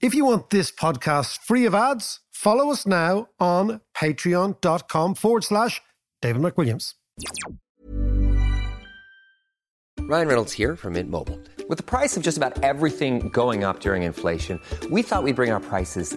If you want this podcast free of ads, follow us now on patreon.com forward slash David McWilliams. Ryan Reynolds here from Mint Mobile. With the price of just about everything going up during inflation, we thought we'd bring our prices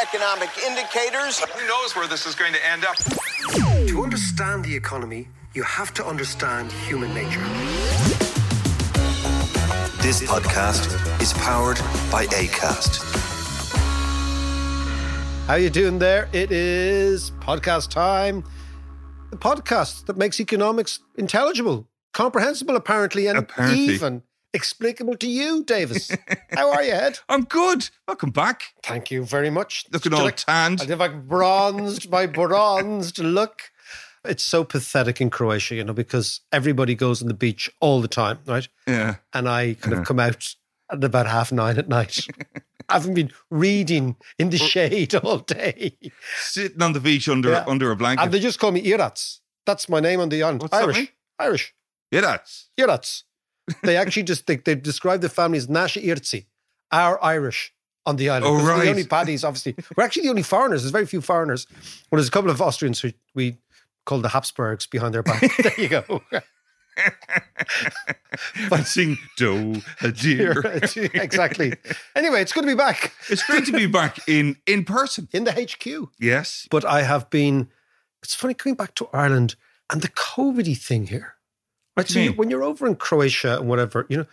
Economic indicators. Who knows where this is going to end up? To understand the economy, you have to understand human nature. This podcast is powered by ACAST. How you doing there? It is podcast time. The podcast that makes economics intelligible, comprehensible apparently, and Apparently. even explicable to you, Davis. How are you, Ed? I'm good. Welcome back. Thank you very much. Looking all like- tanned. I did like bronzed, my bronzed look. It's so pathetic in Croatia, you know, because everybody goes on the beach all the time, right? Yeah. And I kind Uh-huh. of come out at about half nine at night. I haven't been reading in the shade all day. Sitting on the beach under Yeah. under a blanket. And they just call me Irats. That's my name on the island. What's that Irish. Irish. yeah, that's Irats. They actually just they, they describe the family as Nasha Irtsi, our Irish on the island. Oh, right. The only paddies, obviously. We're actually the only foreigners. There's very few foreigners. Well, there's a couple of Austrians who we call the Habsburgs behind their back. there you go. I sing do a dear. exactly. Anyway, it's good to be back It's great to be back in in person. in the HQ. Yes. But I have been, it's funny coming back to Ireland and the COVID thing here. Right. do So you when you're over in Croatia and whatever, you know,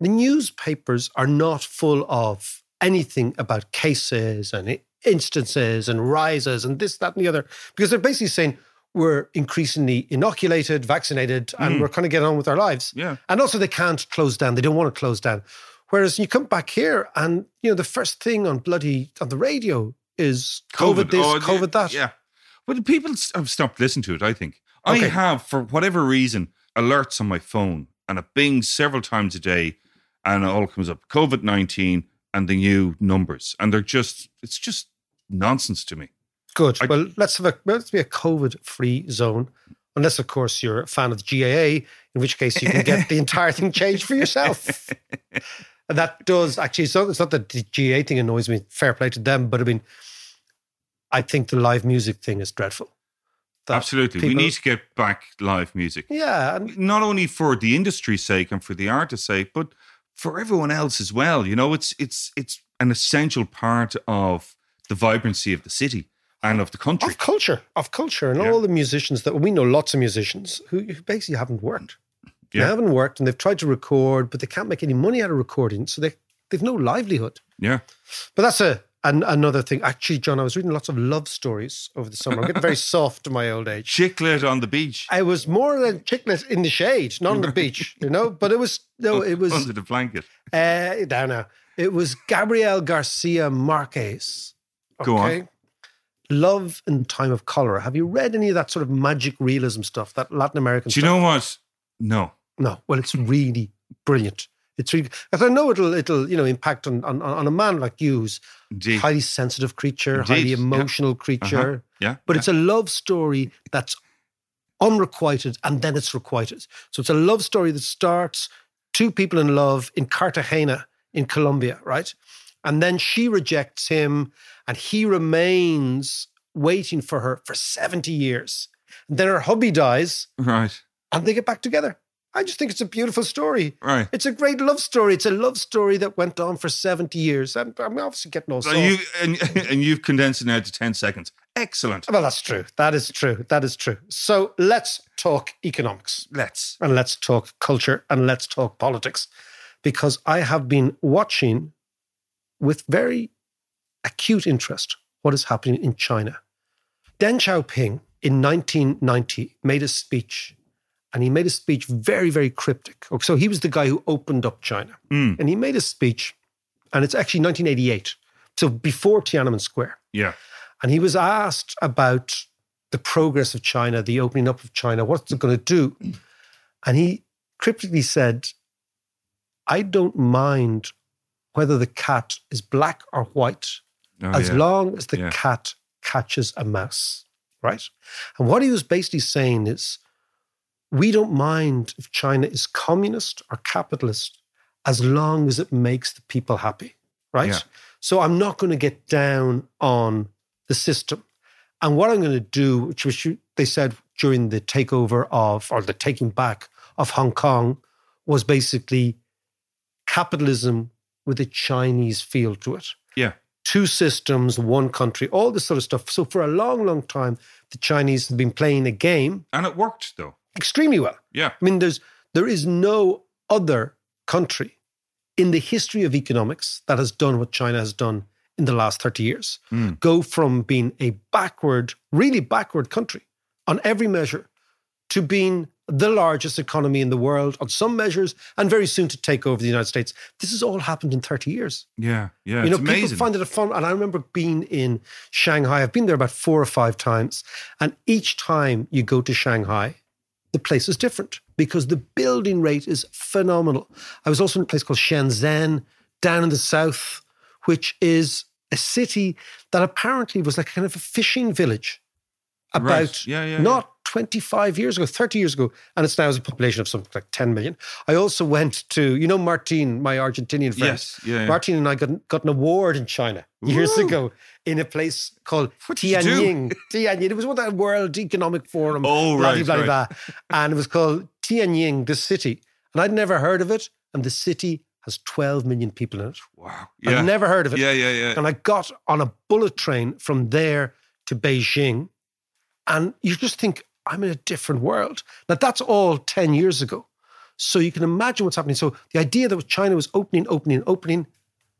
the newspapers are not full of anything about cases and instances and rises and this, that, and the other, because they're basically saying we're increasingly inoculated, vaccinated, and we're kind of getting on with our lives. Mm. Yeah. And also they can't close down. They don't want to close down. Whereas you come back here and, you know, the first thing on bloody, on the radio is COVID, this, Oh, COVID yeah, that. Yeah. But people have stopped listening to it, I think. I have, for whatever reason, alerts on my phone and it bings several times a day and it all comes up COVID 19 and the new numbers. And they're just, it's just nonsense to me. Good. I- well, let's have a let's be a COVID-free zone, unless of course you're a fan of the GAA, in which case you can get the entire thing changed for yourself. And that does actually. So it's not that the GAA thing annoys me. Fair play to them, but I mean, I think the live music thing is dreadful. Absolutely. we need to get back live music. Yeah, and Not only for the industry's sake and for the artist's sake, but for everyone else as well. You know, it's it's it's an essential part of the vibrancy of the city and of the country. of culture, of culture, and Yeah. all the musicians that we know, lots of musicians who, who basically haven't worked. They haven't worked, and they've tried to record, but they can't make any money out of recording, so they they've no livelihood. Yeah. But that's a an, another thing. Actually, John, I was reading lots of love stories over the summer. I'm getting very soft in my old age. Chick lit on the beach. I was more than chick lit in the shade, not on the beach, you know. But it was no, it was under the blanket. uh, down now. It was Gabriel Garcia Marquez. Go on. Love in Time of Cholera. Have you read any of that sort of magic realism stuff? That Latin American Do you stuff? know what? No. No. Well, it's really brilliant. It's really because I know it'll it'll you know impact on on, on a man like you who's Indeed. highly sensitive creature, Indeed, highly yeah. emotional creature. Uh-huh. Yeah. But yeah. it's a love story that's unrequited and then it's requited. So it's a love story that starts two people in love in Cartagena in Colombia, right? And then she rejects him and he remains waiting for her for 70 years. And then her hubby dies right. and they get back together. I just think it's a beautiful story. Right. It's a great love story. It's a love story that went on for 70 years. I'm, I'm obviously getting all So you and, and you've condensed it now to ten seconds. Excellent. Well, that's true. That is true. That is true. So let's talk economics Let's. and let's talk culture and let's talk politics because I have been watching with very acute interest what is happening in China. Deng Xiaoping in 1990 made a speech and he made a speech very, very cryptic. So he was the guy who opened up China. Mm. And he made a speech, and it's actually 1988, so before Tiananmen Square. Yeah. And he was asked about the progress of China, the opening up of China, what's it going to do? And he cryptically said, I don't mind whether the cat is black or white, Oh, as yeah. long as the Yeah. cat catches a mouse, right? And what he was basically saying is, we don't mind if China is communist or capitalist as long as it makes the people happy, right? Yeah. So I'm not going to get down on the system. And what I'm going to do, which was they said during the takeover of, or the taking back of Hong Kong, was basically capitalism with a Chinese feel to it Yeah. two systems, one country, all this sort of stuff. So for a long, long time, the Chinese have been playing a game And it worked though. Extremely well. Yeah. I mean, there's there is no other country in the history of economics that has done what China has done in the last 30 years. Mm. Go from being a backward, really backward country on every measure to being the largest economy in the world on some measures and very soon to take over the United States. This has all happened in 30 years Yeah. Yeah. you know, it's amazing. people find it a fun. And I remember being in Shanghai. I've been there about four or five times, and each time you go to Shanghai, the place is different because the building rate is phenomenal. I was also in a place called Shenzhen down in the south, which is a city that apparently was like kind of a fishing village about Right. Yeah, yeah, not 25 years ago, 30 years ago, and it's now has a population of something like 10 million. I also went to, you know, Martin, my Argentinian friend. Yes, yeah, yeah. Martin and I got, got an award in China years ago in a place called What did you do? Tianjin. Tianjin. It was one of that World Economic Forum. Oh, blah, right, blah, right. blah, And it was called Tianjin, the city. And I'd never heard of it. And the city has 12 million people in it. wow. Yeah. I'd never heard of it. Yeah. Yeah. Yeah. And I got on a bullet train from there to Beijing. And you just think, I'm in a different world. Now, that's all 10 years ago. So you can imagine what's happening. So the idea that China was opening, opening, opening,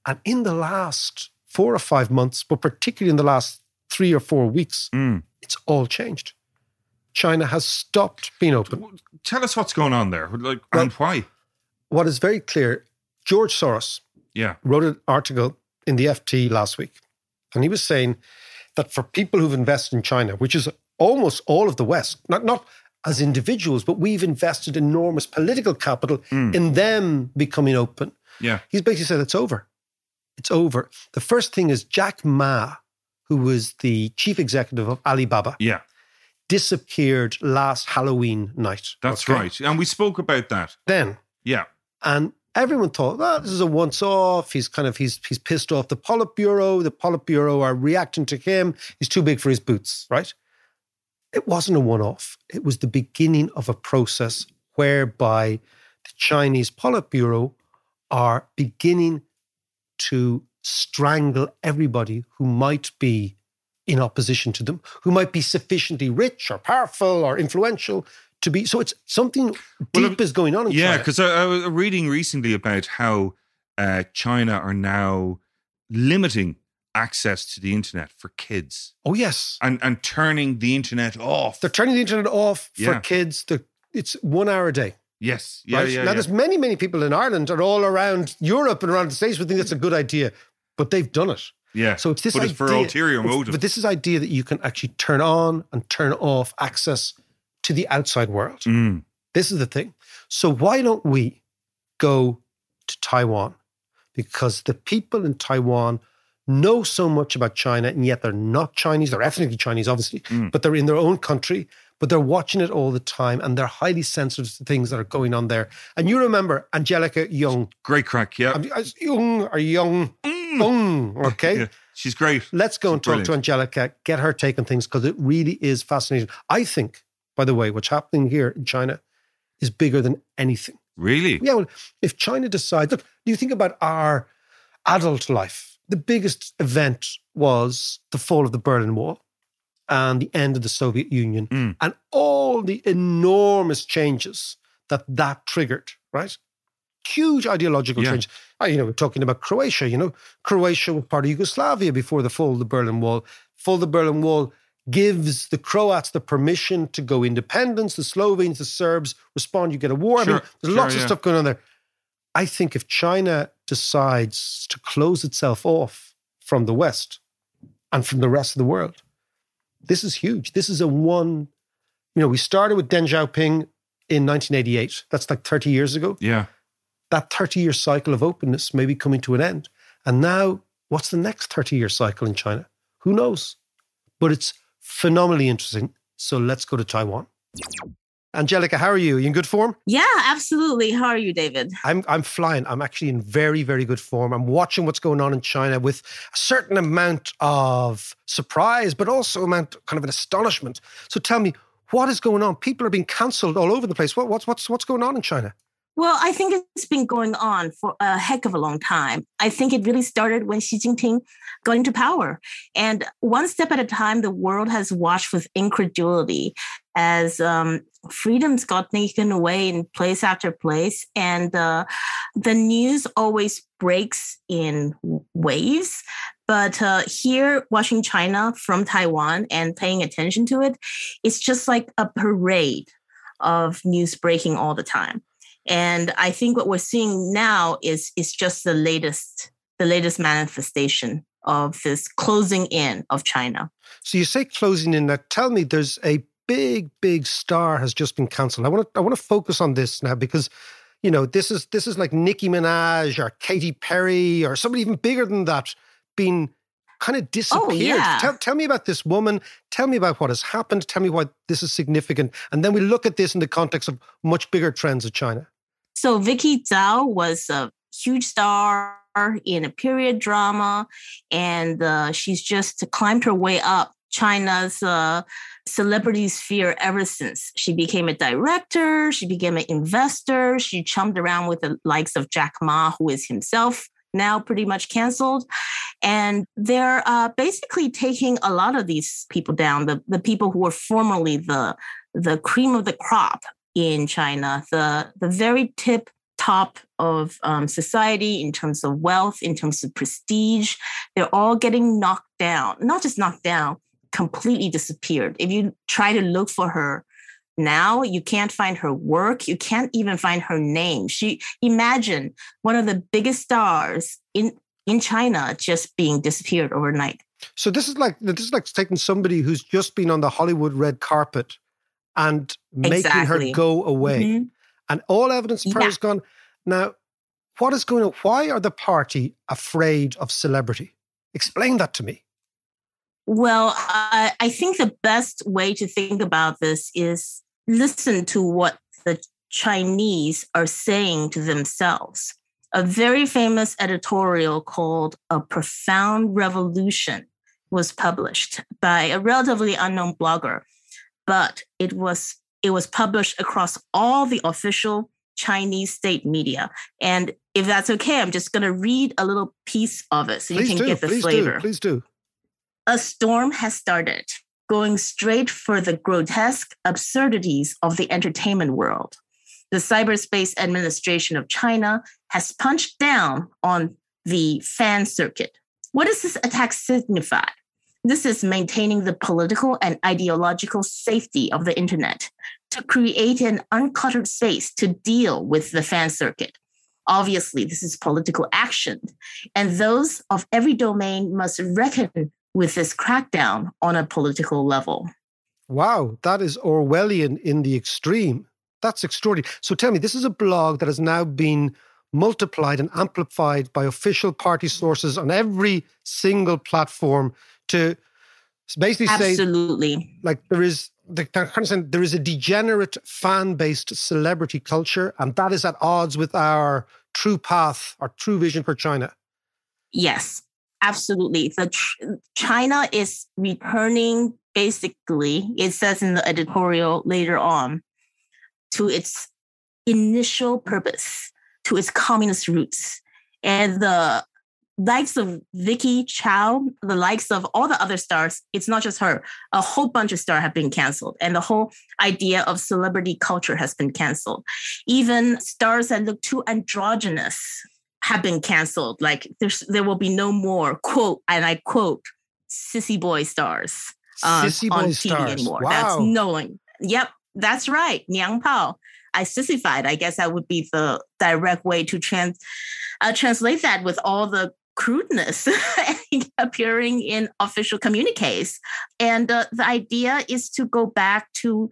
and in the last four or five months, but particularly in the last three or four weeks, Mm. it's all changed. China has stopped being open. Tell us what's going on there, like, Well- and why. What is very clear, George Soros, Yeah. wrote an article in the FT last week, and he was saying that for people who've invested in China, which is almost all of the West, not not as individuals, but we've invested enormous political capital hmm. in them becoming open. Yeah. He's basically said it's over. It's over. The first thing is Jack Ma, who was the chief executive of Alibaba, Yeah. disappeared last Halloween night. That's okay? right. And we spoke about that. Then Yeah. and everyone thought, well, this is a once off. He's kind of he's he's pissed off the Politburo. The Politburo are reacting to him. He's too big for his boots, right? It wasn't a one off. It was the beginning of a process whereby the Chinese Politburo are beginning to strangle everybody who might be in opposition to them, who might be sufficiently rich or powerful or influential to be. So it's something Well, deep is going on in Yeah, because I, I was reading recently about how uh, China are now limiting access to the internet for kids Oh yes, and and turning the internet off. they're turning the internet off for kids. They're, it's one hour a day. yes, yeah, right? yeah. now yeah. there's many, many people in Ireland and all around Europe and around the States who think that's a good idea, but they've done it. yeah. So it's this but idea, it's for ulterior motive. But this is idea that you can actually turn on and turn off access to the outside world. Mm. This is the thing. So why don't we go to Taiwan? Because the people in Taiwan know so much about China, and yet they're not Chinese. They're ethnically Chinese, obviously, Mm. but they're in their own country. But they're watching it all the time, and they're highly sensitive to things that are going on there. And you remember Angelica Oung, Great crack, yeah. I'm- Young or Young, Young, okay? yeah. She's great. Let's go and talk brilliant. to Angelica, get her take on things because it really is fascinating. I think, by the way, what's happening here in China is bigger than anything. Really? Yeah, well, if China decides, look, do you think about our adult life? The biggest event was the fall of the Berlin Wall and the end of the Soviet Union Mm. and all the enormous changes that that triggered, right? Huge ideological Yeah. change. Uh, You know, we're talking about Croatia. You know, Croatia was part of Yugoslavia before the fall of the Berlin Wall. Fall of the Berlin Wall gives the Croats the permission to go independence. The Slovenes, the Serbs respond. You get a war. I mean, there's sure, lots of stuff going on there. I think if China decides to close itself off from the West and from the rest of the world, this is huge. This is a one, you know, we started with Deng Xiaoping in 1988. That's like 30 years ago. Yeah. That 30 year cycle of openness may be coming to an end. And now, what's the next 30 year cycle in China? Who knows? But it's phenomenally interesting. So let's go to Taiwan. Angelica, how are you? Are you in good form? Yeah, absolutely. How are you, David? I'm I'm flying. I'm actually in very very good form. I'm watching what's going on in China with a certain amount of surprise, but also amount kind of an astonishment. So tell me, what is going on? People are being cancelled all over the place. What, what's what's what's going on in China? Well, I think it's been going on for a heck of a long time. I think it really started when Xi Jinping got into power. And one step at a time, the world has watched with incredulity as um, freedoms got taken away in place after place. And uh, the news always breaks in waves. But uh, here, watching China from Taiwan and paying attention to it, it's just like a parade of news breaking all the time. And I think what we're seeing now is is just the latest the latest manifestation of this closing in of China. So you say closing in. Now tell me, there's a big big star has just been cancelled. I want to I want to focus on this now because you know this is this is like Nicki Minaj or Katy Perry or somebody even bigger than that being kind of oh, disappeared. yeah. Tell, tell me about this woman. Tell me about what has happened. Tell me why this is significant. And then we look at this in the context of much bigger trends of China. So Vicky Zhao was a huge star in a period drama, and uh, she's just climbed her way up China's uh, celebrity sphere ever since. She became a director, she became an investor, she chummed around with the likes of Jack Ma, who is himself now pretty much canceled. And they're uh, basically taking a lot of these people down, the, the people who were formerly the, the cream of the crop in China, the, the very tip top of um, society in terms of wealth, in terms of prestige. They're all getting knocked down, not just knocked down, completely disappeared. If you try to look for her now, you can't find her work. You can't even find her name. She imagine one of the biggest stars in in China just being disappeared overnight. So this is like this is like taking somebody who's just been on the Hollywood red carpet and making Exactly. her go away. Mhm. And all evidence for her Yeah. is gone. Now, what is going on? Why are the party afraid of celebrity? Explain that to me. Well, I, I think the best way to think about this is listen to what the Chinese are saying to themselves. A very famous editorial called A Profound Revolution was published by a relatively unknown blogger, but it was it was published across all the official Chinese state media. And if that's okay, I'm just going to read a little piece of it so Please you can do. get the please flavor do. Please do. a storm has started, going straight for the grotesque absurdities of the entertainment world. The Cyberspace Administration of China has punched down on the fan circuit. What does this attack signify? This is maintaining the political and ideological safety of the internet to create an uncluttered space to deal with the fan circuit. Obviously, this is political action, and those of every domain must reckon with this crackdown on a political level. Wow, that is Orwellian in the extreme. That's extraordinary. So tell me, this is a blog that has now been multiplied and amplified by official party sources on every single platform to basically say Absolutely. like there is the kind there is a degenerate fan-based celebrity culture, and that is at odds with our true path, our true vision for China. Yes, absolutely. The China is returning basically, it says in the editorial later on, to its initial purpose to its communist roots. And the likes of Vicky Zhao, the likes of all the other stars, it's not just her. A whole bunch of stars have been canceled, and the whole idea of celebrity culture has been canceled. Even stars that look too androgynous have been canceled. Like there's there will be no more quote, and I quote, sissy boy stars um, Sissy on TV stars. anymore. Wow. That's knowing. Yep, that's right. Niang Pao. I sissified. I guess that would be the direct way to trans uh, translate that with all the crudeness appearing in official communiques. And uh, the idea is to go back to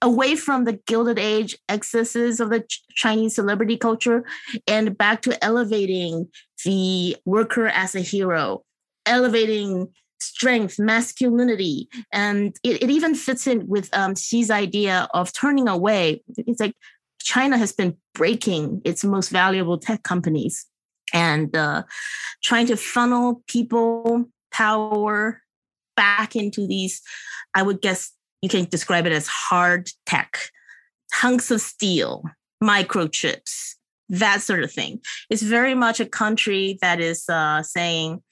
away from the Gilded Age excesses of the Ch- Chinese celebrity culture and back to elevating the worker as a hero, elevating strength, masculinity. And it, it even fits in with um, Xi's idea of turning away. It's like China has been breaking its most valuable tech companies and uh, trying to funnel people, power back into these, I would guess you can describe it as hard tech, hunks of steel, microchips, that sort of thing. It's very much a country that is uh, saying,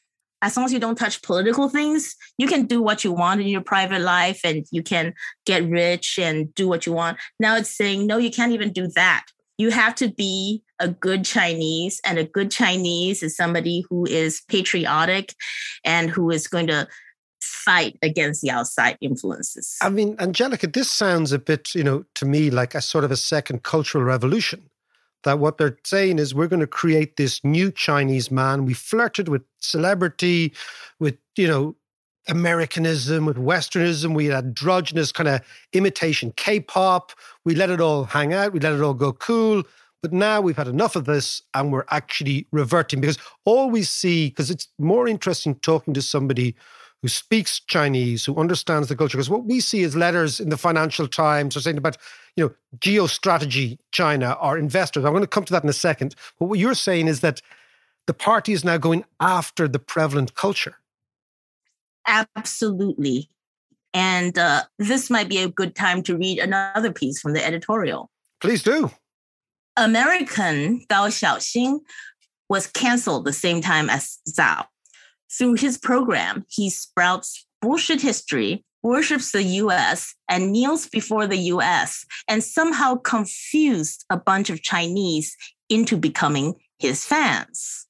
as long as you don't touch political things, you can do what you want in your private life and you can get rich and do what you want. Now it's saying, no, you can't even do that. You have to be a good Chinese, and a good Chinese is somebody who is patriotic and who is going to fight against the outside influences. I mean, Angelica, this sounds a bit, you know, to me like a sort of a second cultural revolution. That what they're saying is we're going to create this new Chinese man. We flirted with celebrity, with, you know, Americanism, with Westernism. We had androgynous kind of imitation K pop. We let it all hang out. We let it all go cool. But now we've had enough of this and we're actually reverting because all we see, because it's more interesting talking to somebody who speaks Chinese, who understands the culture. Because what we see is letters in the Financial Times or saying about, you know, geostrategy China or investors. I'm going to come to that in a second. But what you're saying is that the party is now going after the prevalent culture. Absolutely. And uh, this might be a good time to read another piece from the editorial. Please do. American Gao Xiaosong was canceled the same time as Zhao. Through his program, he sprouts bullshit history, worships the US, and kneels before the US, and somehow confused a bunch of Chinese into becoming his fans.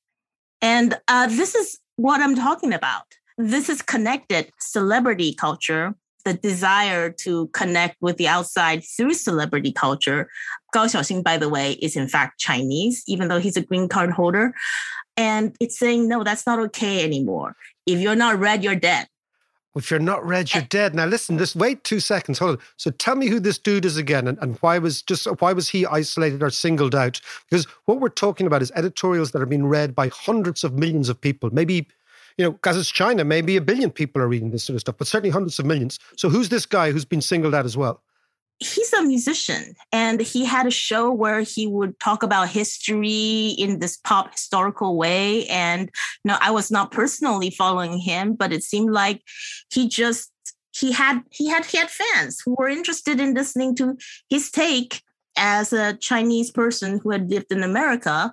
And uh, this is what I'm talking about. This is connected celebrity culture, the desire to connect with the outside through celebrity culture. Gao Xiaosong, by the way, is in fact Chinese, even though he's a green card holder. And it's saying, no, that's not okay anymore. If you're not red, you're dead. If you're not red, you're eh. dead. Now listen, just wait two seconds. Hold on. So tell me who this dude is again and, and why was just why was he isolated or singled out? Because what we're talking about is editorials that are being read by hundreds of millions of people. Maybe, you know, because it's China, maybe a billion people are reading this sort of stuff, but certainly hundreds of millions. So who's this guy who's been singled out as well? he's a musician and he had a show where he would talk about history in this pop historical way and you know i was not personally following him but it seemed like he just he had he had he had fans who were interested in listening to his take as a chinese person who had lived in america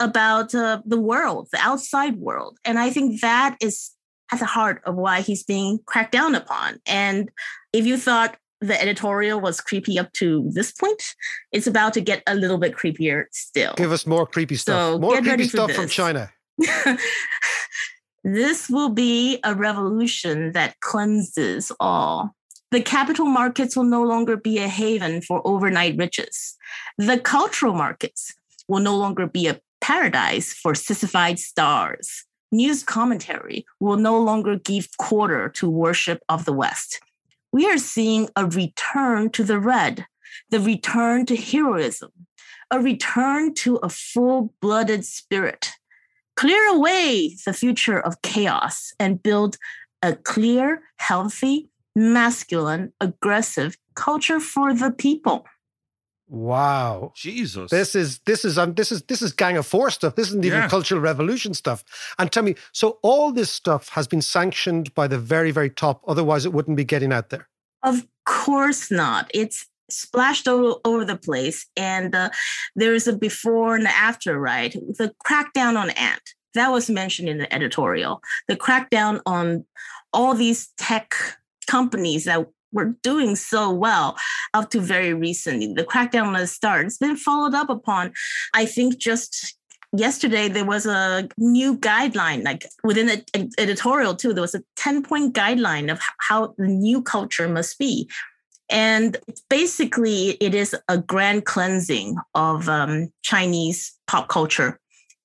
about uh, the world the outside world and i think that is at the heart of why he's being cracked down upon and if you thought the editorial was creepy up to this point. It's about to get a little bit creepier still. Give us more creepy stuff. So more creepy stuff from. China. this will be a revolution that cleanses all. The capital markets will no longer be a haven for overnight riches. The cultural markets will no longer be a paradise for sissified stars. News commentary will no longer give quarter to worship of the West we are seeing a return to the red, the return to heroism, a return to a full blooded spirit. Clear away the future of chaos and build a clear, healthy, masculine, aggressive culture for the people. Wow. Jesus. This is this is um, this is this is Gang of Four stuff. This isn't even Yeah. cultural revolution stuff. And tell me, so all this stuff has been sanctioned by the very very top. Otherwise, it wouldn't be getting out there. Of course not. It's splashed all over the place. And uh, there's a before and after, right? The crackdown on Ant, that was mentioned in the editorial. The crackdown on all these tech companies that were doing so well up to very recently. The crackdown on the start, it's been followed up upon, I think, just yesterday there was a new guideline like within the editorial too there was a 10 point guideline of how the new culture must be and basically, it is a grand cleansing of um, Chinese pop culture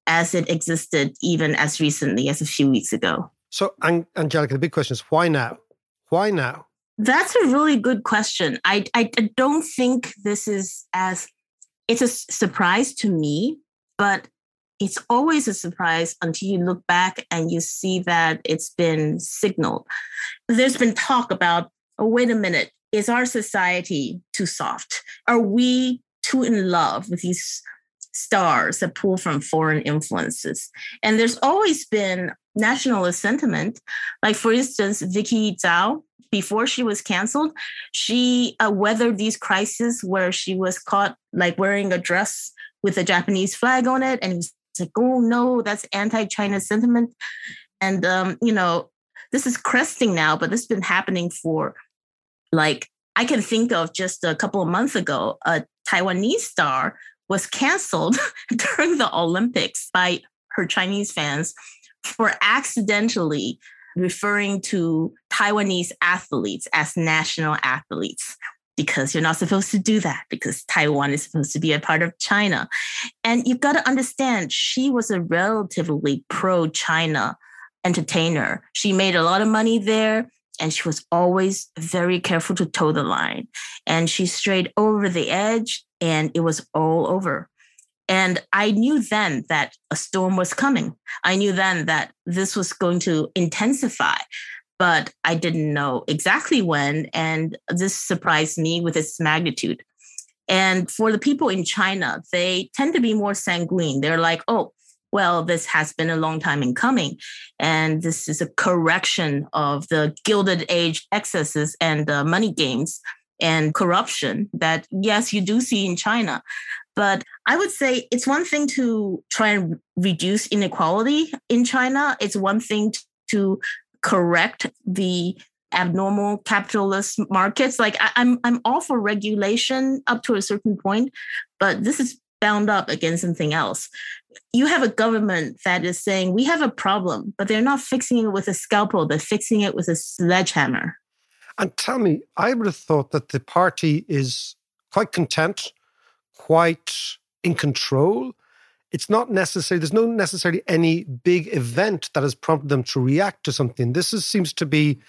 as it existed even as recently as a few weeks ago. So, Angelica, the big question is why now? Why now? That's a really good question. I, I, don't think this is as, it's a surprise to me, but it's always a surprise until you look back and you see that it's been signaled. There's been talk about, oh, wait a minute, is our society too soft? Are we too in love with these stars that pull from foreign influences? And there's always been nationalist sentiment. Like, for instance, Vicky Zhao, before she was canceled, she uh, weathered these crises where she was caught like wearing a dress with a Japanese flag on it. And it was like, oh no, that's anti China sentiment. And, um, you know, this is cresting now, but this has been happening for like I can think of just a couple of months ago, a Taiwanese star was canceled during the Olympics by her Chinese fans for accidentally referring to Taiwanese athletes as national athletes because you're not supposed to do that because Taiwan is supposed to be a part of China. And you've got to understand, she was a relatively pro China entertainer. She made a lot of money there and she was always very careful to toe the line. And she strayed over the edge and it was all over. And I knew then that a storm was coming. I knew then that this was going to intensify, but I didn't know exactly when. And this surprised me with its magnitude. And for the people in China, they tend to be more sanguine. They're like, oh, well, this has been a long time in coming. And this is a correction of the Gilded Age excesses and uh, money games and corruption that, yes, you do see in China. But I would say it's one thing to try and reduce inequality in China, it's one thing to correct the abnormal capitalist markets like I, am I'm, I'm all for regulation up to a certain point but this is bound up against something else. You have a government that is saying we have a problem, but they're not fixing it with a scalpel, they're fixing it with a sledgehammer. And tell me, I would have thought that the party is quite content, quite in control. It's not necessary, there's no necessarily any big event that has prompted them to react to something. This is, seems to be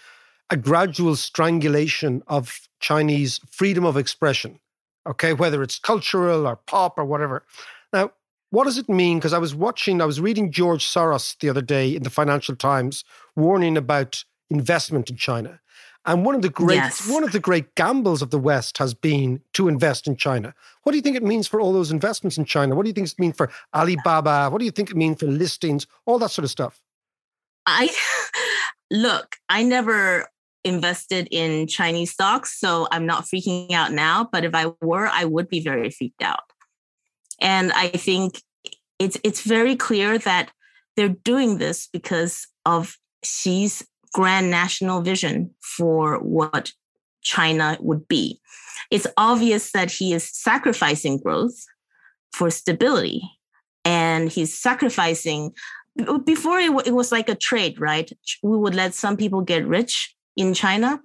a gradual strangulation of Chinese freedom of expression okay, whether it's cultural or pop or whatever. Now, what does it mean? Because I was watching, I was reading George Soros the other day in the Financial Times warning about investment in China. And one of the great yes. one of the great gambles of the West has been to invest in China. What do you think it means for all those investments in China? What do you think it means for Alibaba? What do you think it means for listings? All that sort of stuff. I look, I never invested in Chinese stocks, so I'm not freaking out now. But if I were, I would be very freaked out. And I think it's it's very clear that they're doing this because of Xi's grand national vision for what China would be. It's obvious that he is sacrificing growth for stability, and he's sacrificing. Before it, it was like a trade, right? We would let some people get rich in China.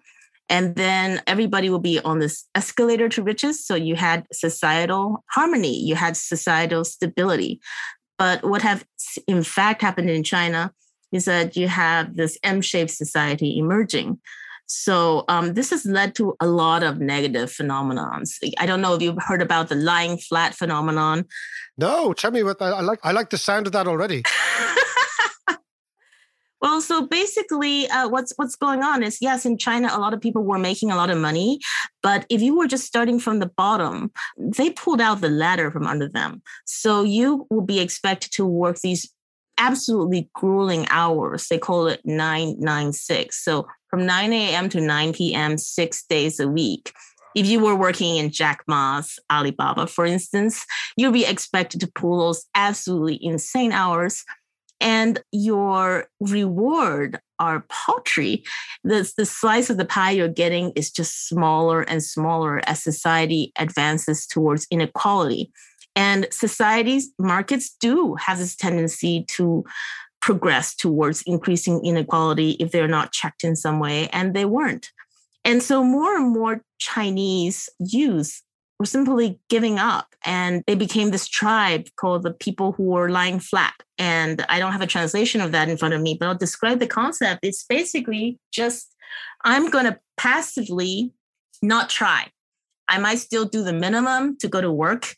And then everybody will be on this escalator to riches. So you had societal harmony, you had societal stability. But what have in fact happened in China is that you have this M-shaped society emerging. So um, this has led to a lot of negative phenomenons. I don't know if you've heard about the lying flat phenomenon. No, tell me what I like. I like the sound of that already. Well, so basically, uh, what's what's going on is yes, in China, a lot of people were making a lot of money, but if you were just starting from the bottom, they pulled out the ladder from under them. So you will be expected to work these absolutely grueling hours. They call it nine nine six. So from nine a.m. to nine p.m. six days a week. if you were working in Jack Ma's Alibaba, for instance, you'll be expected to pull those absolutely insane hours and your reward are paltry. The, the slice of the pie you're getting is just smaller and smaller as society advances towards inequality. And societies, markets do have this tendency to progress towards increasing inequality if they're not checked in some way, and they weren't. And so more and more Chinese youth were simply giving up and they became this tribe called the people who were lying flat. And I don't have a translation of that in front of me, but I'll describe the concept. It's basically just I'm going to passively not try. I might still do the minimum to go to work.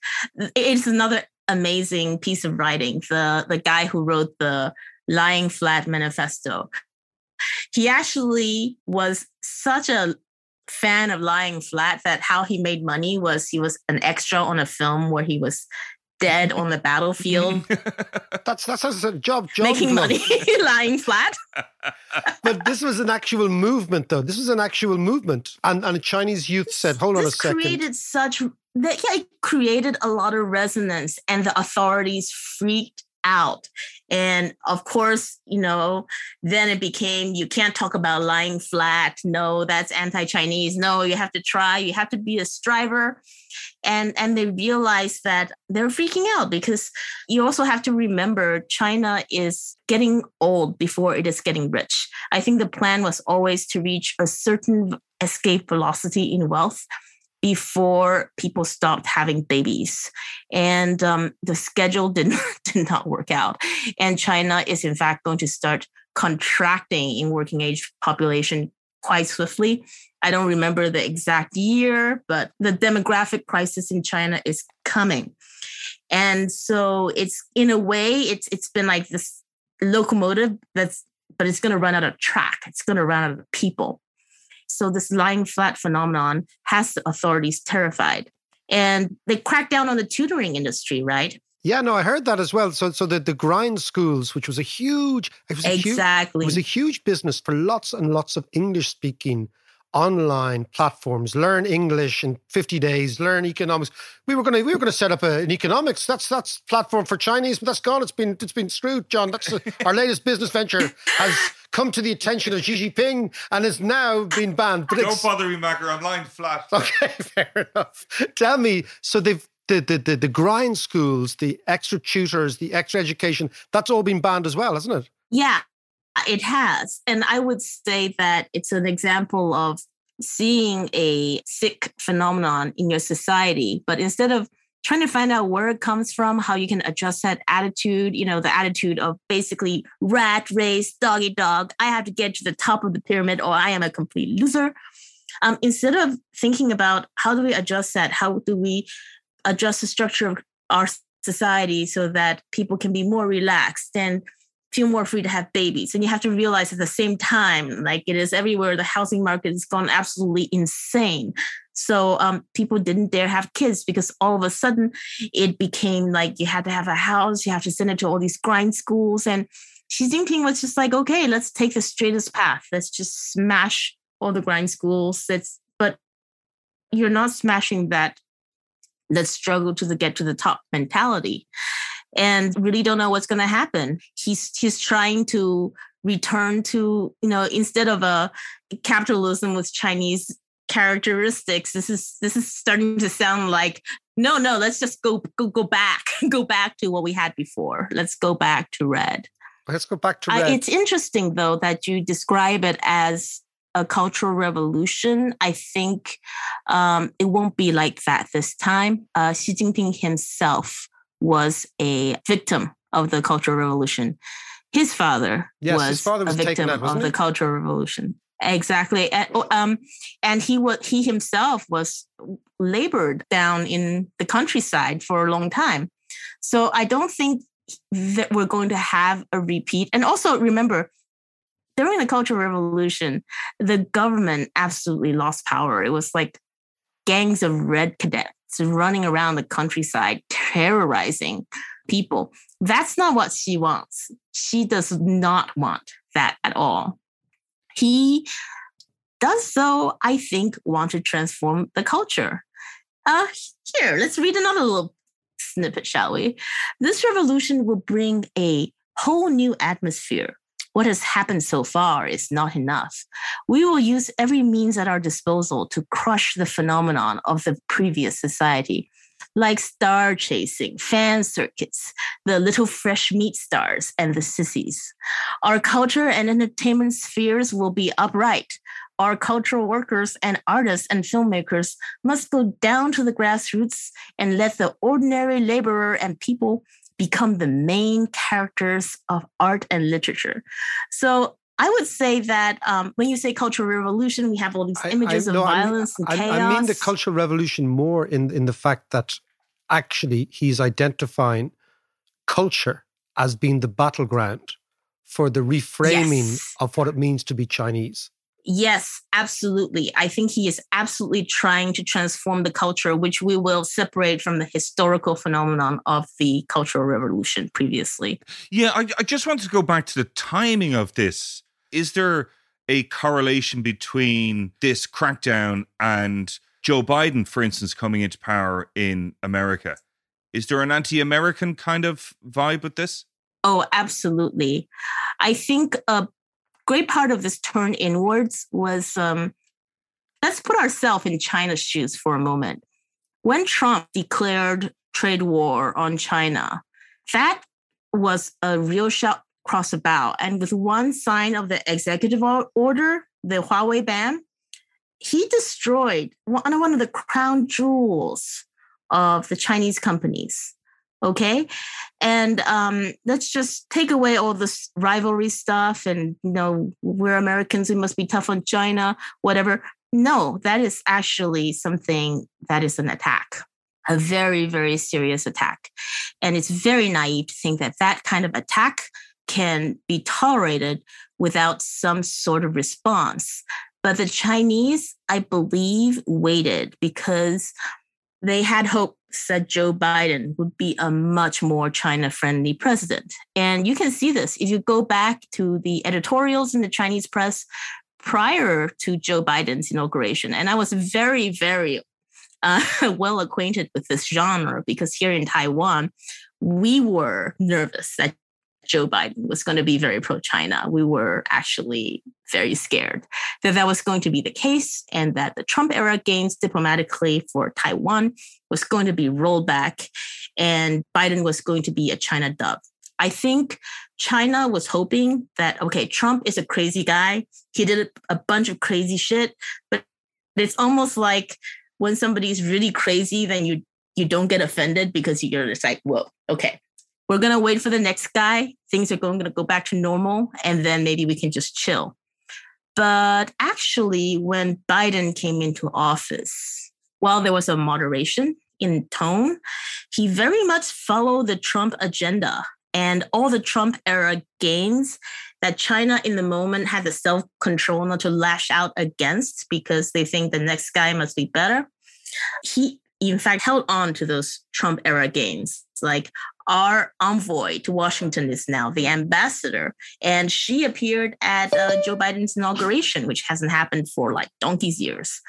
It's another amazing piece of writing. The the guy who wrote the lying flat manifesto. He actually was such a fan of lying flat that how he made money was he was an extra on a film where he was dead on the battlefield. that's that's a job, job making money lying flat. but this was an actual movement, though. This was an actual movement, and and Chinese youth said, "Hold on a second. Created such that yeah, it created a lot of resonance, and the authorities freaked out. And of course, you know, then it became you can't talk about lying flat. No, that's anti-Chinese. No, you have to try. You have to be a striver. And and they realized that they're freaking out because you also have to remember China is getting old before it is getting rich. I think the plan was always to reach a certain escape velocity in wealth before people stopped having babies. And um, the schedule did not, did not work out. And China is, in fact, going to start contracting in working age population quite swiftly. I don't remember the exact year, but the demographic crisis in China is coming. And so it's in a way, it's it's been like this locomotive that's but it's going to run out of track. It's going to run out of people. So this lying flat phenomenon has the authorities terrified. And they cracked down on the tutoring industry, right? Yeah, no, I heard that as well. So, so the, the grind schools, which was a huge, it was exactly, a huge, it was a huge business for lots and lots of English speaking online platforms. Learn English in fifty days. Learn economics. We were going to we were going to set up a, an economics. That's that's platform for Chinese, but that's gone. It's been it's been screwed, John. That's a, our latest business venture has come to the attention of Xi Jinping and has now been banned. But Don't bother me, Macker. I'm lying flat. Okay, fair enough. Tell me, so they've the, the, the, the grind schools, the extra tutors, the extra education, that's all been banned as well, hasn't it? Yeah, it has. And I would say that it's an example of seeing a sick phenomenon in your society, but instead of trying to find out where it comes from, how you can adjust that attitude, you know, the attitude of basically rat race, doggy dog, I have to get to the top of the pyramid or I am a complete loser. Um, instead of thinking about how do we adjust that, how do we adjust the structure of our society so that people can be more relaxed and feel more free to have babies. And you have to realize at the same time, like it is everywhere, the housing market has gone absolutely insane. So um, people didn't dare have kids because all of a sudden it became like you had to have a house, you have to send it to all these grind schools. And Xi Jinping was just like, okay, let's take the straightest path. Let's just smash all the grind schools. That's but you're not smashing that that struggle to the get to the top mentality and really don't know what's going to happen. He's he's trying to return to you know instead of a capitalism with chinese characteristics this is this is starting to sound like no no let's just go go go back go back to what we had before. Let's go back to red. Let's go back to red. Uh, it's interesting though that you describe it as a cultural revolution. I think um, it won't be like that this time. Uh, xi jinping himself was a victim of the cultural revolution his father yes, was, his father was a victim up, of the cultural revolution Exactly. And, um, and he was he himself was labored down in the countryside for a long time. So I don't think that we're going to have a repeat. And also remember, during the Cultural Revolution, the government absolutely lost power. It was like gangs of red cadets running around the countryside, terrorizing people. That's not what Xi wants. Xi does not want that at all he does, so, I think, want to transform the culture. Uh, here, let's read another little snippet, shall we? This revolution will bring a whole new atmosphere. What has happened so far is not enough. We will use every means at our disposal to crush the phenomenon of the previous society like star chasing, fan circuits, the little fresh meat stars, and the sissies. Our culture and entertainment spheres will be upright. Our cultural workers and artists and filmmakers must go down to the grassroots and let the ordinary laborer and people become the main characters of art and literature. So I would say that um, when you say cultural revolution, we have all these images I, I, of violence I mean, and chaos. I mean the cultural revolution more in in the fact that actually he's identifying culture as being the battleground for the reframing yes. of what it means to be Chinese. Yes, absolutely. I think he is absolutely trying to transform the culture, which we will separate from the historical phenomenon of the Cultural Revolution previously. Yeah, I, I just want to go back to the timing of this is there a correlation between this crackdown and Joe Biden, for instance, coming into power in America? Is there an anti American kind of vibe with this? Oh, absolutely. I think a great part of this turn inwards was um, let's put ourselves in China's shoes for a moment. When Trump declared trade war on China, that was a real shot across the bow. And with one sign of the executive order, the Huawei ban, he destroyed one, one of the crown jewels of the Chinese companies. Okay. And um, let's just take away all this rivalry stuff and, you know, we're Americans, we must be tough on China, whatever. No, that is actually something that is an attack, a very, very serious attack. And it's very naive to think that that kind of attack can be tolerated without some sort of response. But the Chinese, I believe, waited because they had hopes that Joe Biden would be a much more China friendly president. And you can see this if you go back to the editorials in the Chinese press prior to Joe Biden's inauguration. And I was very, very uh, well acquainted with this genre because here in Taiwan, we were nervous that Joe Biden was going to be very pro China. We were actually very scared that that was going to be the case and that the Trump era gains diplomatically for Taiwan was going to be rolled back and Biden was going to be a China dove. I think China was hoping that, okay, Trump is a crazy guy. He did a bunch of crazy shit, but it's almost like when somebody's really crazy, then you you don't get offended because you're just like, whoa, okay, we're going to wait for the next guy. Things are going to go back to normal, and then maybe we can just chill. But actually, when Biden came into office, while there was a moderation in tone, he very much followed the Trump agenda and all the Trump era gains that China in the moment had the self control not to lash out against because they think the next guy must be better. He, in fact, held on to those Trump era gains. Like our envoy to Washington is now the ambassador, and she appeared at uh, Joe Biden's inauguration, which hasn't happened for like donkey's years.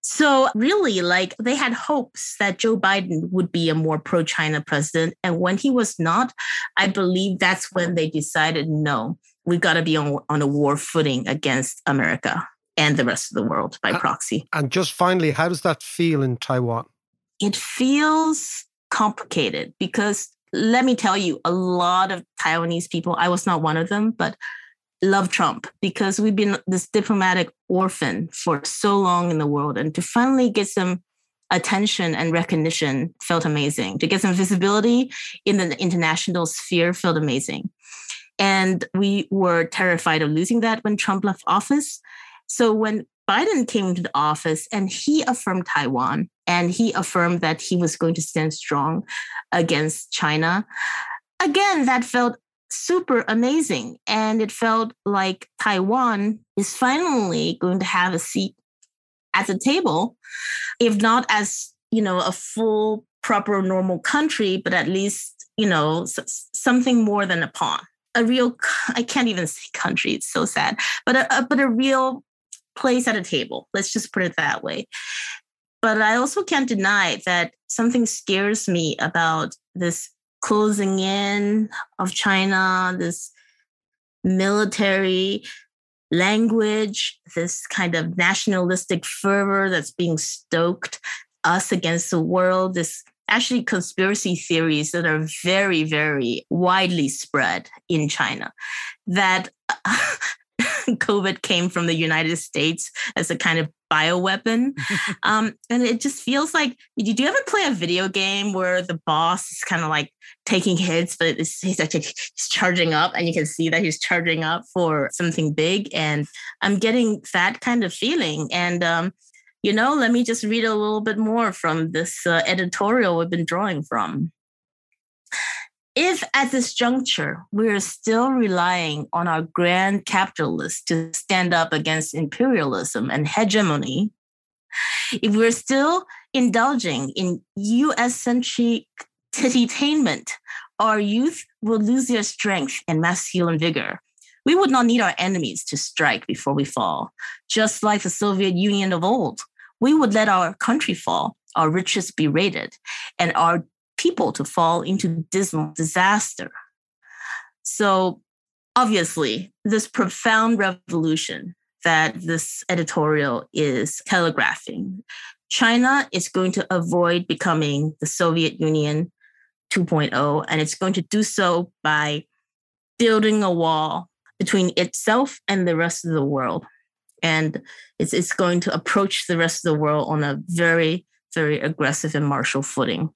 So, really, like they had hopes that Joe Biden would be a more pro China president. And when he was not, I believe that's when they decided no, we've got to be on, on a war footing against America and the rest of the world by proxy. And just finally, how does that feel in Taiwan? It feels complicated because let me tell you, a lot of Taiwanese people, I was not one of them, but love Trump because we've been this diplomatic orphan for so long in the world. And to finally get some attention and recognition felt amazing. To get some visibility in the international sphere felt amazing. And we were terrified of losing that when Trump left office. So when Biden came into the office and he affirmed Taiwan and he affirmed that he was going to stand strong against China. Again, that felt super amazing. And it felt like Taiwan is finally going to have a seat at the table, if not as, you know, a full, proper, normal country, but at least, you know, something more than a pawn. A real, I can't even say country, it's so sad, but a, a but a real place at a table. Let's just put it that way. But I also can't deny that something scares me about this closing in of China, this military language, this kind of nationalistic fervor that's being stoked, us against the world, this actually conspiracy theories that are very, very widely spread in China that COVID came from the United States as a kind of bioweapon. um, and it just feels like, did you ever play a video game where the boss is kind of like taking hits, but he's actually he's charging up and you can see that he's charging up for something big. And I'm getting that kind of feeling. And, um, you know, let me just read a little bit more from this uh, editorial we've been drawing from. If at this juncture we're still relying on our grand capitalists to stand up against imperialism and hegemony, if we're still indulging in US centric entertainment, our youth will lose their strength and masculine vigor. We would not need our enemies to strike before we fall, just like the Soviet Union of old. We would let our country fall, our riches be raided, and our people to fall into dismal disaster. So, obviously, this profound revolution that this editorial is telegraphing, China is going to avoid becoming the Soviet Union 2.0, and it's going to do so by building a wall between itself and the rest of the world. And it's, it's going to approach the rest of the world on a very, very aggressive and martial footing.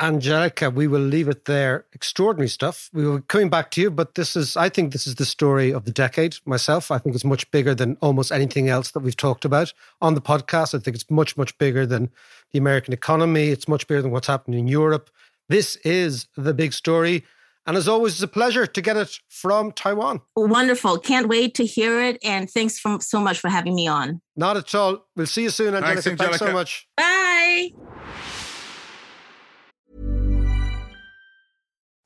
Angelica, we will leave it there. Extraordinary stuff. We will coming back to you, but this is, I think, this is the story of the decade. Myself, I think it's much bigger than almost anything else that we've talked about on the podcast. I think it's much, much bigger than the American economy. It's much bigger than what's happening in Europe. This is the big story. And as always, it's a pleasure to get it from Taiwan. Wonderful. Can't wait to hear it. And thanks for, so much for having me on. Not at all. We'll see you soon, Angelica. Thanks, Angelica. Thanks so much. Bye.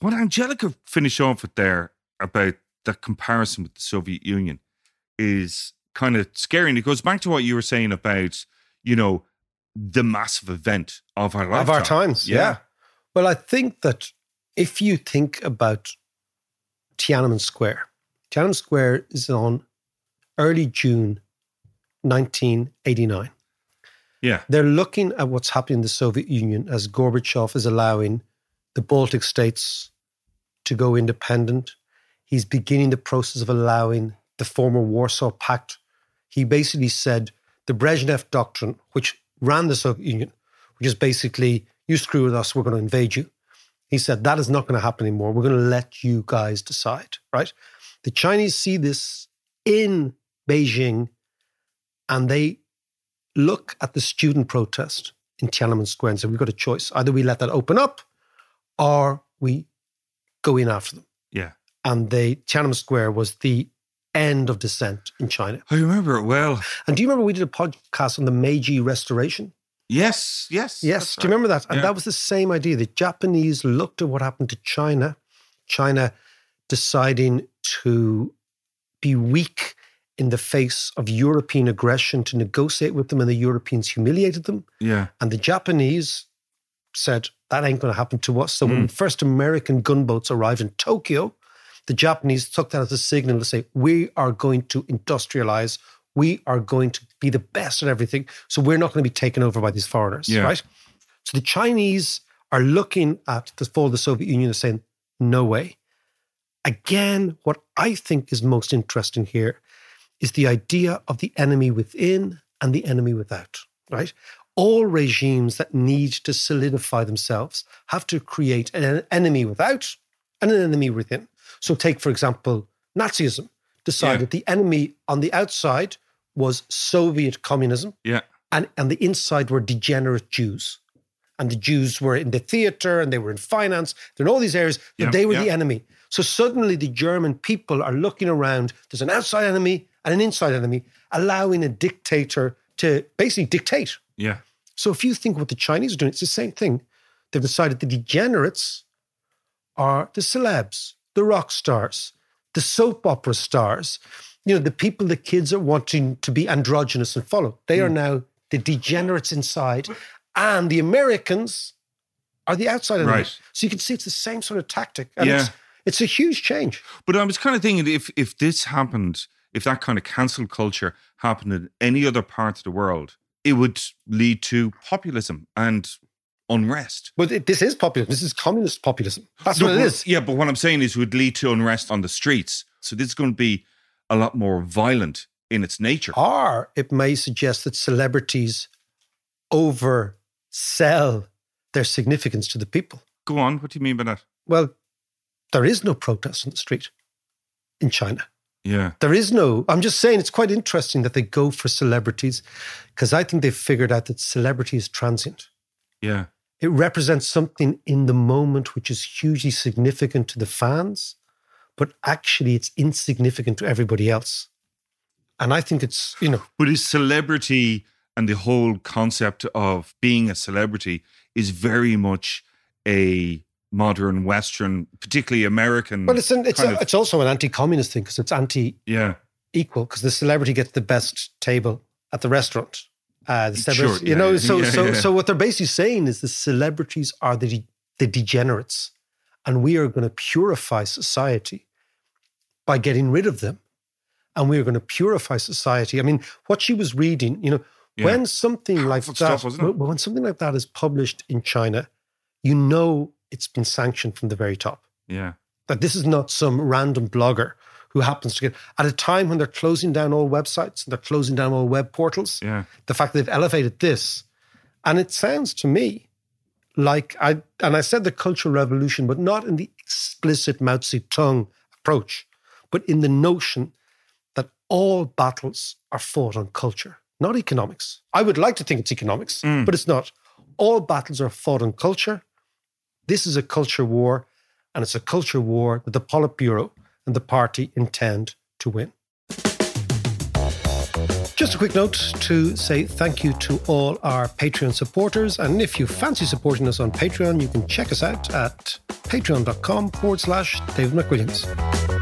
What Angelica finished off with there about the comparison with the Soviet Union is kind of scary. And it goes back to what you were saying about, you know, the massive event of our lifetime. Of our times, yeah. yeah. Well, I think that if you think about Tiananmen Square, Tiananmen Square is on early June 1989. Yeah. They're looking at what's happening in the Soviet Union as Gorbachev is allowing the Baltic states to go independent. He's beginning the process of allowing the former Warsaw Pact. He basically said the Brezhnev Doctrine, which ran the Soviet Union, which is basically, you screw with us, we're going to invade you. He said, that is not going to happen anymore. We're going to let you guys decide, right? The Chinese see this in Beijing and they look at the student protest in Tiananmen Square and say, we've got a choice. Either we let that open up or we go in after them. Yeah. And they Tiananmen Square was the end of dissent in China. I remember it well. And do you remember we did a podcast on the Meiji Restoration? Yes, yes. Yes. Do you remember that? And Yeah. that was the same idea. The Japanese looked at what happened to China, China deciding to be weak in the face of European aggression to negotiate with them, and the Europeans humiliated them. Yeah. And the Japanese said, that ain't going to happen to us. So when Mm. the first American gunboats arrived in Tokyo, the Japanese took that as a signal to say, we are going to industrialize. We are going to be the best at everything. So we're not going to be taken over by these foreigners, Yeah. right? So the Chinese are looking at the fall of the Soviet Union and saying, no way. Again, what I think is most interesting here is the idea of the enemy within and the enemy without, right? All regimes that need to solidify themselves have to create an enemy without and an enemy within. So, take, for example, Nazism decided Yeah. the enemy on the outside was Soviet communism, Yeah. and, and the inside were degenerate Jews. And the Jews were in the theater and they were in finance. They're in all these areas, but Yeah, they were yeah. the enemy. So suddenly the German people are looking around. There's an outside enemy and an inside enemy, allowing a dictator to basically dictate. Yeah. So if you think what the Chinese are doing, it's the same thing. They've decided the degenerates are the celebs, the rock stars, the soap opera stars, you know, the people the kids are wanting to be androgynous and follow. They are hmm. now the degenerates inside. And the Americans are the outside enemy. Right. So you can see it's the same sort of tactic. And Yeah. it's, it's a huge change. But I was kind of thinking if if this happened, if that kind of cancel culture happened in any other part of the world, it would lead to populism and unrest. But it, this is populism. This is communist populism. That's No, what it is. Yeah, but what I'm saying is it would lead to unrest on the streets. So this is going to be a lot more violent in its nature. Or it may suggest that celebrities oversell their significance to the people. Go on. What do you mean by that? Well, there is no protest on the street in China. Yeah. There is no, I'm just saying it's quite interesting that they go for celebrities because I think they've figured out that celebrity is transient. Yeah. It represents something in the moment which is hugely significant to the fans, but actually it's insignificant to everybody else. And I think it's, you know, But is celebrity and the whole concept of being a celebrity is very much a modern Western, particularly American. well, it's, an, it's, a, of- it's also an anti communist thing because it's anti yeah. equal because the celebrity gets the best table at the restaurant. Uh, the Sure, yeah, you know, yeah, so yeah, so so what they're basically saying is the celebrities are the de- the degenerates, and we are going to purify society by getting rid of them, and we are going to purify society. I mean, what she was reading, you know, when something like Powerful that, stuff, wasn't it? when when something like that is published in China, you know it's been sanctioned from the very top Yeah. that this is not some random blogger who happens to get at a time when they're closing down all websites and they're closing down all web portals. Yeah. The fact that they've elevated this, and it sounds to me like I and I said the cultural revolution, but not in the explicit Mao Zedong approach, but in the notion that all battles are fought on culture, not economics. I would like to think it's economics, Mm. but it's not. All battles are fought on culture. This is a culture war, and it's a culture war that the Politburo and the party intend to win. Just a quick note to say thank you to all our Patreon supporters. And if you fancy supporting us on Patreon, you can check us out at patreon.com forward slash David McWilliams.